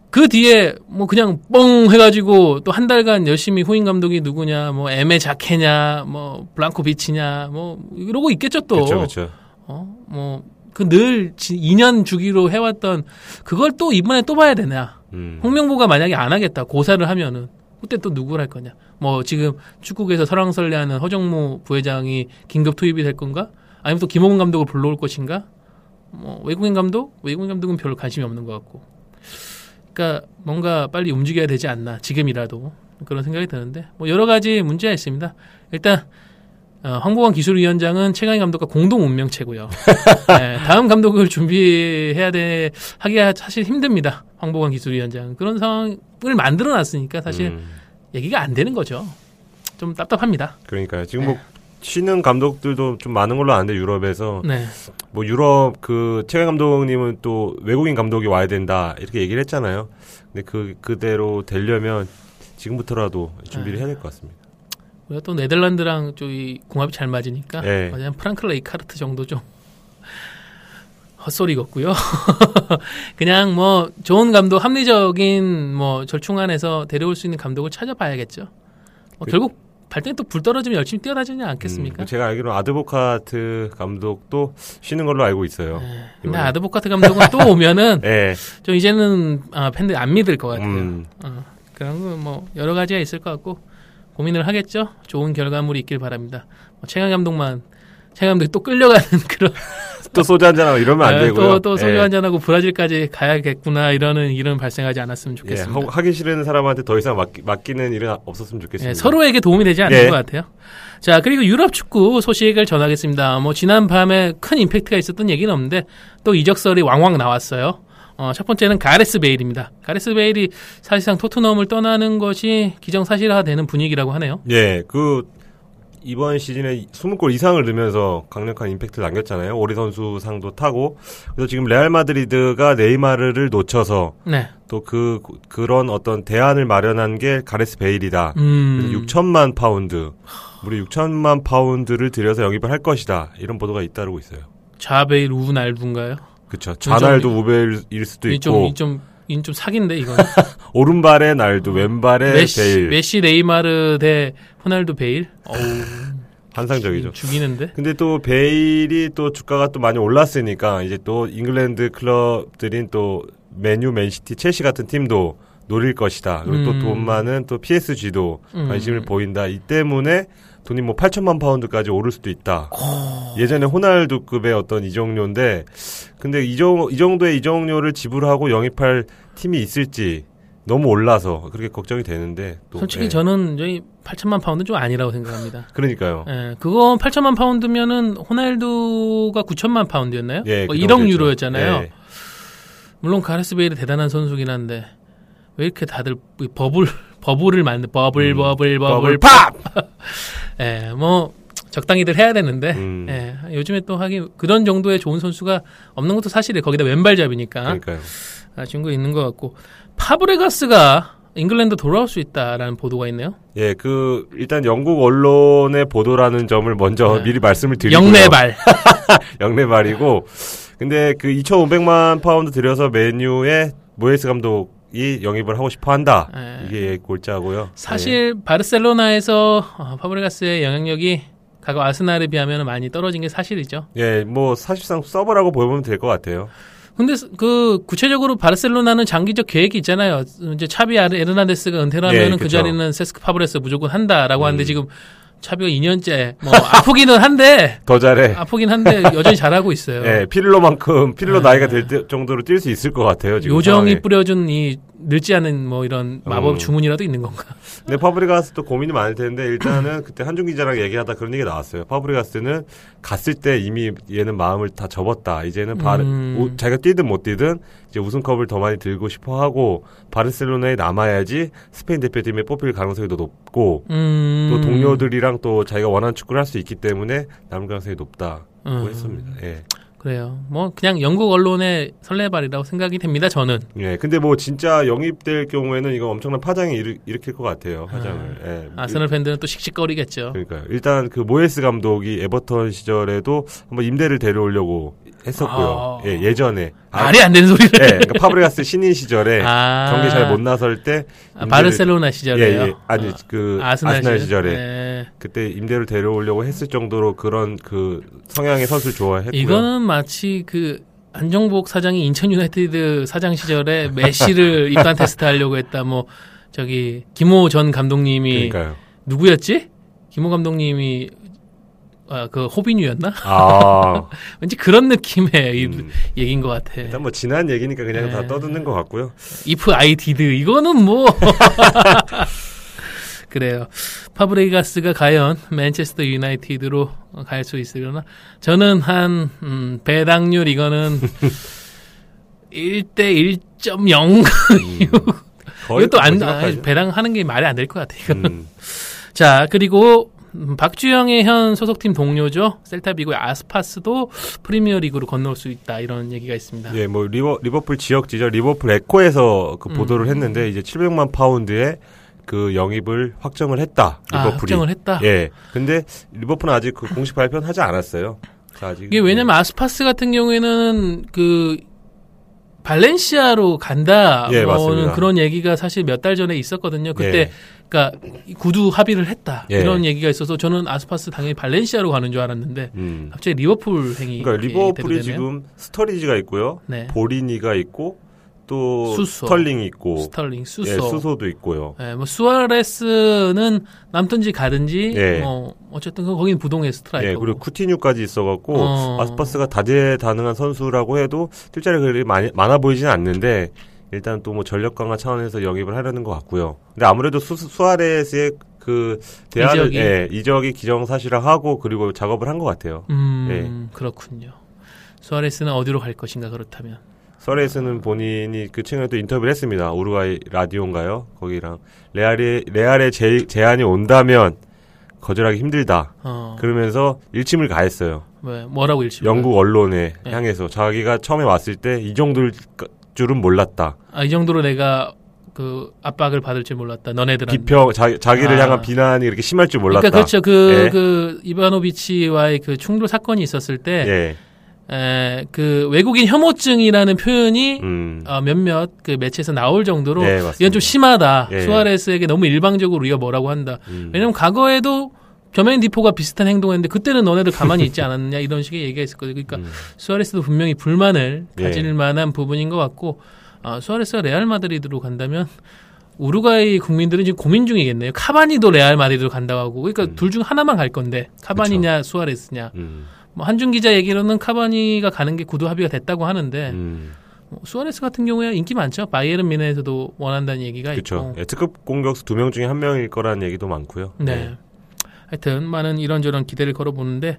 그 뒤에 뭐 그냥 뻥 해가지고 또 한 달간 열심히 후임 감독이 누구냐 뭐 에메 자케냐 뭐 블랑코 비치냐 뭐 이러고 있겠죠 또. 그렇죠, 그렇죠. 어, 뭐, 그늘 2년 주기로 해왔던 그걸 또 이번에 또 봐야 되냐. 음. 홍명보가 만약에 안 하겠다. 고사를 하면은. 그때 또 누구를 할 거냐. 뭐, 지금 축구계에서 설왕설래하는 허정무 부회장이 긴급 투입이 될 건가? 아니면 또 김호근 감독을 불러올 것인가? 뭐, 외국인 감독? 외국인 감독은 별로 관심이 없는 것 같고. 그러니까 뭔가 빨리 움직여야 되지 않나. 지금이라도. 그런 생각이 드는데. 뭐, 여러 가지 문제가 있습니다. 일단, 어, 황보관 기술위원장은 최강희 감독과 공동 운명체고요. 네, 다음 감독을 준비해야 돼 하기가 사실 힘듭니다. 황보관 기술위원장 그런 상황을 만들어 놨으니까 사실 음. 얘기가 안 되는 거죠. 좀 답답합니다. 그러니까요. 지금 뭐 쉬는 감독들도 좀 많은 걸로 아는데 유럽에서 네, 뭐 유럽 그 최강 감독님은 또 외국인 감독이 와야 된다 이렇게 얘기를 했잖아요. 근데 그 그대로 되려면 지금부터라도 준비를 해야 될 것 같습니다. 우리가 또 네덜란드랑 저기 궁합이 잘 맞으니까 네. 그냥 프랑크 레이카르트 정도 좀 헛소리 같고요. 그냥 뭐 좋은 감독, 합리적인 뭐 절충 안에서 데려올 수 있는 감독을 찾아봐야겠죠. 뭐 그- 결국 발등에 또 불 떨어지면 열심히 뛰어다니지 않겠습니까? 음, 제가 알기로 아드보카트 감독도 쉬는 걸로 알고 있어요. 근데 이번에. 아드보카트 감독은 또 오면은 네. 좀 이제는 아, 팬들이 안 믿을 것 같아요. 음, 어, 그런 거 뭐 여러 가지가 있을 것 같고 고민을 하겠죠. 좋은 결과물이 있길 바랍니다. 뭐 최강 감독만 최강 감독이 또 끌려가는 그런 또 소주 한잔하고 이러면 안 아, 되고요. 또, 또 소주 예. 한잔 하고 브라질까지 가야겠구나 이러는 일은 발생하지 않았으면 예, 좋겠습니다. 하- 하기 싫은 사람한테 더 이상 맡기, 맡기 는 일은 없었으면 좋겠습니다. 예, 서로에게 도움이 되지 않는 예. 것 같아요. 자, 그리고 유럽 축구 소식을 전하겠습니다. 뭐, 지난 밤에 큰 임팩트가 있었던 얘기는 없는데, 또 이적설이 왕왕 나왔어요. 어, 첫 번째는 가레스 베일입니다. 가레스 베일이 사실상 토트넘을 떠나는 것이 기정사실화되는 분위기라고 하네요. 예, 그 이번 시즌에 20골 이상을 넣으면서 강력한 임팩트를 남겼잖아요. 올해의 선수 상도 타고. 그래서 지금 레알 마드리드가 네이마르를 놓쳐서 네. 또그 그런 어떤 대안을 마련한 게 가레스 베일이다. 음. 그래서 6천만 파운드, 무려 6천만 파운드를 들여서 영입을 할 것이다. 이런 보도가 잇따르고 있어요. 좌베일 우날두인가요? 그렇죠. 좌날두 좀- 우벨일 수도 있고 이 좀, 이좀 사기인데, 이거. 오른발에 날두 왼발에 메시, 베일 메시 네이마르 대 호날두 베일? 어우, 환상적이죠. 죽이는데? 근데 또 베일이 또 주가가 또 많이 올랐으니까 이제 또 잉글랜드 클럽들인 또 맨유, 맨시티, 첼시 같은 팀도 노릴 것이다. 그리고 음. 또돈 많은 또 PSG도 음. 관심을 보인다. 이 때문에 돈이 뭐 8천만 파운드까지 오를 수도 있다. 예전에 호날두급의 어떤 이적료인데 근데 이, 정, 이 정도의 이적료를 지불하고 영입할 팀이 있을지 너무 올라서 그렇게 걱정이 되는데 또 솔직히 예. 저는 저희 8천만 파운드 좀 아니라고 생각합니다. 그러니까요. 예, 그거 8천만 파운드면은 호날두가 9천만 파운드였나요? 예, 뭐그 1억 정도 유로였잖아요. 예. 물론 가레스 베일이 대단한 선수긴 한데 왜 이렇게 다들 이 버블 버블을 만든 버블 음, 버블 버블 버블 팝. 예, 뭐 적당히들 해야 되는데 음. 예, 요즘에 또 하긴 그런 정도의 좋은 선수가 없는 것도 사실이에요. 거기다 왼발잡이니까 그러니까요. 아쉬운 거 있는 것 같고 파브레가스가 잉글랜드 돌아올 수 있다라는 보도가 있네요. 예, 그 일단 영국 언론의 보도라는 점을 먼저 네. 미리 말씀을 드리고요. 영레발. 영레발이고 근데 그 2,500만 파운드 들여서 맨유의 모예스 감독 이 영입을 하고 싶어 한다. 네. 이게 골자고요. 사실 바르셀로나에서 어, 파브레가스의 영향력이 과거 아스날에 비하면 많이 떨어진 게 사실이죠. 예, 예, 뭐 사실상 서브라고 보면 될 것 같아요. 근데 스- 그 구체적으로 바르셀로나는 장기적 계획이 있잖아요. 이제 차비 아르- 에르난데스가 은퇴를 예, 하면 그 그쵸. 자리는 세스크 파브레가스 무조건 한다라고 하는데 음. 지금 차비가 2년째 뭐 아프기는 한데 더 잘해. 아프긴 한데 여전히 잘하고 있어요. 예, 피를로만큼 피를로 네. 나이가 될 때- 정도로 뛸 수 있을 것 같아요. 지금 요정이 상황에. 뿌려준 이 늙지 않은 뭐 이런 마법 음. 주문이라도 있는 건가? 근데 파브리가스 또 고민이 많을 텐데 일단은 그때 한중 기자랑 얘기하다 그런 얘기 나왔어요. 파브리가스는 갔을 때 이미 얘는 마음을 다 접었다. 이제는 바르, 음. 우- 자기가 뛰든 못 뛰든 이제 우승컵을 더 많이 들고 싶어 하고 바르셀로나에 남아야지 스페인 대표팀에 뽑힐 가능성이 더 높고 음. 또 동료들이랑 또 자기가 원하는 축구를 할 수 있기 때문에 남을 가능성이 높다고 음. 했습니다. 예. 그래요. 뭐 그냥 영국 언론의 설레발이라고 생각이 됩니다. 저는. 예. 근데 뭐 진짜 영입될 경우에는 이거 엄청난 파장이 일으, 일으킬 것 같아요. 파장을. 예. 아스널 팬들은 또 씩씩거리겠죠. 그러니까요. 일단 그 모에스 감독이 에버턴 시절에도 한번 임대를 데려오려고 했었고요. 아. 예, 예전에. 아, 말이 안 되는 소리를. 예, 그러니까 파브레가스 신인 시절에 아. 경기 잘 못 나설 때 아, 임대를- 바르셀로나 예, 시절에요. 예. 아니 어. 그 아스날, 아스날, 시절? 시절에 네. 그때 임대를 데려오려고 했을 정도로 그런 그 성향의 선수를 좋아했고요. 이거는 마치 그 안정복 사장이 인천 유나이티드 사장 시절에 메시를 입단 테스트 하려고 했다. 뭐 저기 김호 전 감독님이 그러니까요. 누구였지? 김호 감독님이 아, 그 호빈유였나? 아, 왠지 그런 느낌의 이 음. 얘기인 것 같아. 일단 뭐 지난 얘기니까 그냥 네. 다 떠드는 것 같고요. if I did 이거는 뭐 그래요. 파브레가스가 과연 맨체스터 유나이티드로 갈 수 있으려나? 저는 한 음, 배당률 이거는 1대 1.0 음. 이것도 안. 배당하는 게 말이 안 될 것 같아요. 이거는. 음. 자 그리고 음, 박주영의 현 소속팀 동료죠 셀타비고의 아스파스도 프리미어리그로 건너올 수 있다 이런 얘기가 있습니다. 예, 뭐 리버 리버풀 지역지죠. 리버풀 에코에서 그 음. 보도를 했는데 이제 700만 파운드에 그 영입을 확정을 했다. 아, 리버풀이. 확정을 했다. 예. 근데 리버풀은 아직 그 공식 발표는 하지 않았어요. 아직 이게 왜냐면 아스파스 같은 경우에는 그 발렌시아로 간다. 예, 뭐 맞습니다. 그런 얘기가 사실 몇 달 전에 있었거든요. 그때 예. 그러니까 구두 합의를 했다. 예. 이런 얘기가 있어서 저는 아스파스 당연히 발렌시아로 가는 줄 알았는데 음. 갑자기 리버풀 행이 그러니까 리버풀이. 지금 스터리지가 있고요. 네. 보리니가 있고 또 수소. 스털링이 있고 스털링, 수소. 예, 수소도 있고요. 예, 뭐 수아레스는 남든지 가든지 예. 뭐 어쨌든 그 거기는 부동의 스트라이커고. 예, 그리고 쿠티뉴까지 있어갖고 어. 아스파스가 다재다능한 선수라고 해도 실제로 그리 많이 많아 보이지는 않는데 일단 또 뭐 전력 강화 차원에서 영입을 하려는 것 같고요. 근데 아무래도 수, 수아레스의 그 대안을 이적이? 예, 이적이 기정사실화하고 그리고 작업을 한 것 같아요. 음, 예. 그렇군요. 수아레스는 어디로 갈 것인가 그렇다면. 서레스는 본인이 그 최근에 또 인터뷰를 했습니다. 우루과이 라디오인가요? 거기랑 레알의 레알의 제, 제안이 온다면 거절하기 힘들다. 어, 그러면서 일침을 가했어요. 왜 뭐라고 일치? 영국 언론에 네. 향해서 자기가 처음에 왔을 때 이 정도일 줄은 몰랐다. 아, 이 정도로 내가 그 압박을 받을 줄 몰랐다. 너네들한테. 비평 자, 자기를 아. 향한 비난이 이렇게 심할 줄 몰랐다. 그러니까 그렇죠. 그, 예. 그, 이바노비치와의 그 충돌 사건이 있었을 때, 예. 에, 그 외국인 혐오증이라는 표현이 음. 어, 몇몇 그 매체에서 나올 정도로 네. 이건 좀 심하다. 예. 수아레스에게 너무 일방적으로 우리가 뭐라고 한다. 음. 왜냐면 과거에도 저메인 디포가 비슷한 행동했는데 그때는 너네들 가만히 있지 않았느냐 이런 식의 얘기가 있었거든요. 그러니까 음. 수아레스도 분명히 불만을 예. 가질 만한 부분인 것 같고 아, 수아레스가 레알 마드리드로 간다면 우루과이 국민들은 지금 고민 중이겠네요. 카바니도 레알 마드리드로 간다고 하고 그러니까 음. 둘중 하나만 갈 건데 카바니냐 수아레스냐. 음. 뭐 한준 기자 얘기로는 카바니가 가는 게 구두 합의가 됐다고 하는데 음. 뭐 수아레스 같은 경우에 인기 많죠. 바이에른 미네에서도 원한다는 얘기가 그렇죠. 있고. 예, 특급 공격수 두 명 중에 한 명일 거라는 얘기도 많고요. 네. 하여튼 많은 이런저런 기대를 걸어보는데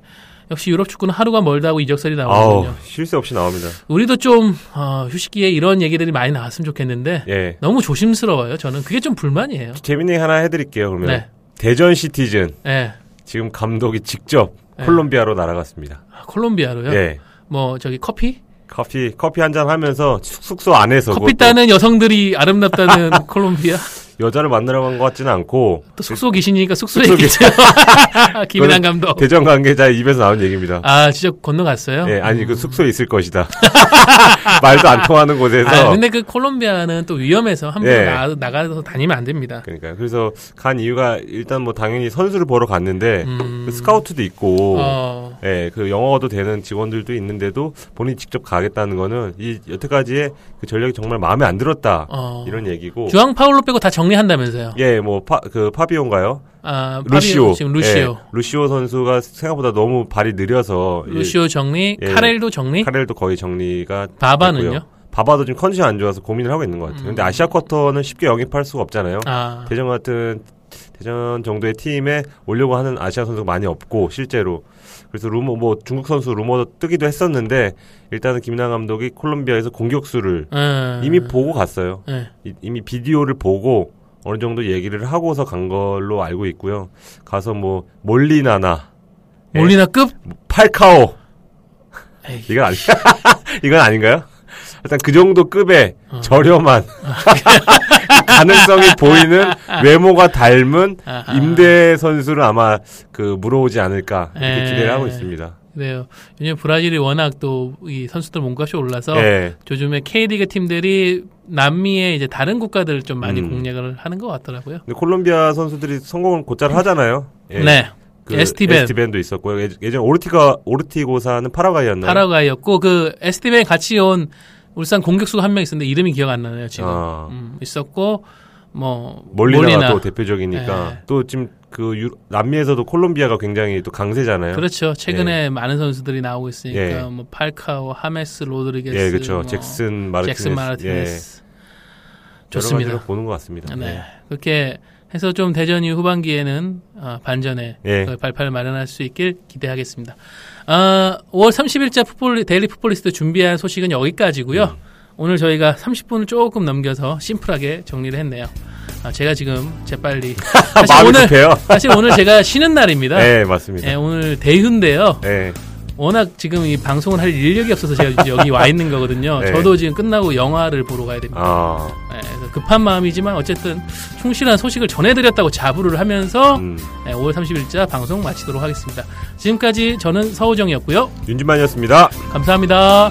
역시 유럽 축구는 하루가 멀다 하고 이적설이 나오거든요. 쉴새 없이 나옵니다. 우리도 좀 어, 휴식기에 이런 얘기들이 많이 나왔으면 좋겠는데 예. 너무 조심스러워요. 저는 그게 좀 불만이에요. 재밌는 얘기 하나 해드릴게요. 그러면 네. 대전 시티즌 예. 지금 감독이 직접 네. 콜롬비아로 날아갔습니다. 아, 콜롬비아로요. 예. 뭐 저기 커피? 커피 커피 한 잔 하면서 숙- 숙소 안에서 커피 따는 여성들이 아름답다는 콜롬비아. 여자를 만나러 간 것 같지는 않고 또 숙소 귀신이니까 숙소에 숙소 있겠죠. 김인환 감독. 대전 관계자 입에서 나온 얘기입니다. 아, 진짜 건너갔어요? 예, 아니 그 숙소에 있을 것이다. 말도 안 통하는 곳에서. 아, 근데 그 콜롬비아는 또 위험해서 함부로 예. 나, 나가서 다니면 안 됩니다. 그러니까 그래서 간 이유가 일단 뭐 당연히 선수를 보러 갔는데 음. 그 스카우트도 있고 어, 예, 그 영어도 되는 직원들도 있는데도 본인 이 직접 가겠다는 거는 이 여태까지의 그 전력이 정말 마음에 안 들었다. 어. 이런 얘기고. 주앙 파울로 빼고 다 정 리한다면서요? 예, 뭐 파 그 파비온가요? 아, 루시오. 지금 루시오. 예, 루시오 선수가 생각보다 너무 발이 느려서 이 루시오 정리, 예. 카렐도 정리, 카렐도 거의 정리가 바바는요? 됐고요. 바바도 지금 컨디션 안 좋아서 고민을 하고 있는 것 같아요. 근데 음. 아시아 쿼터는 쉽게 영입할 수가 없잖아요. 아, 대전 같은 대전 정도의 팀에 오려고 하는 아시아 선수가 많이 없고 실제로 그래서 루머 뭐 중국 선수 루머도 뜨기도 했었는데 일단은 김남 감독이 콜롬비아에서 공격수를 음. 이미 보고 갔어요. 예. 이- 이미 비디오를 보고 어느 정도 얘기를 하고서 간 걸로 알고 있고요. 가서 뭐 몰리나나, 예. 몰리나급? 팔카오 이건 아니 이건 아닌가요? 일단 그 정도 급의 어. 저렴한 가능성이 보이는 외모가 닮은 아하. 임대 선수를 아마 그 물어오지 않을까 이렇게 에. 기대를 하고 있습니다. 그래요. 왜냐면 브라질이 워낙 또 이 선수들 몸값이 올라서 예. 요즘에 K리그 팀들이 남미의 이제 다른 국가들 좀 많이 음. 공략을 하는 것 같더라고요. 근데 콜롬비아 선수들이 성공을 곧잘 하잖아요. 예. 네. 그 에스티벤. 에스티벤도 있었고요. 예- 예전 오르티가 오르티고사는 파라과이였나요? 파라과이였고 그 에스티벤 같이 온 울산 공격수가 한 명 있었는데 이름이 기억 안 나네요 지금 아. 음, 있었고 뭐 몰리나가 몰리나. 또 대표적이니까 예. 또 지금 그 유- 남미에서도 콜롬비아가 굉장히 또 강세잖아요. 그렇죠 최근에 많은 선수들이 나오고 있으니까 예. 뭐 팔카오 하메스 로드리게스 예, 그렇죠. 뭐 잭슨 마르티네스. 잭슨 마르티네스 여러 좋습니다 보는 것 같습니다. 네. 그렇게 해서 좀 대전 이후 후반기에는 어, 반전의 예. 그 발판을 마련할 수 있길 기대하겠습니다. 아, 5월 30일자 풋볼 데일리 풋볼리스트 준비한 소식은 여기까지고요. 음. 오늘 저희가 30분을 조금 넘겨서 심플하게 정리를 했네요. 아, 제가 지금 재빨리 사실 오늘 급해요. 사실 오늘 제가 쉬는 날입니다. 네, 맞습니다. 예, 오늘 대휴인데요. 네. 워낙 지금 이 방송을 할 인력이 없어서 제가 여기 와 있는 거거든요. 네. 저도 지금 끝나고 영화를 보러 가야 됩니다. 아, 예, 그래서 급한 마음이지만 어쨌든 충실한 소식을 전해드렸다고 자부를 하면서 음. 예, 5월 30일자 방송 마치도록 하겠습니다. 지금까지 저는 서우정이었고요. 윤진만이었습니다. 감사합니다.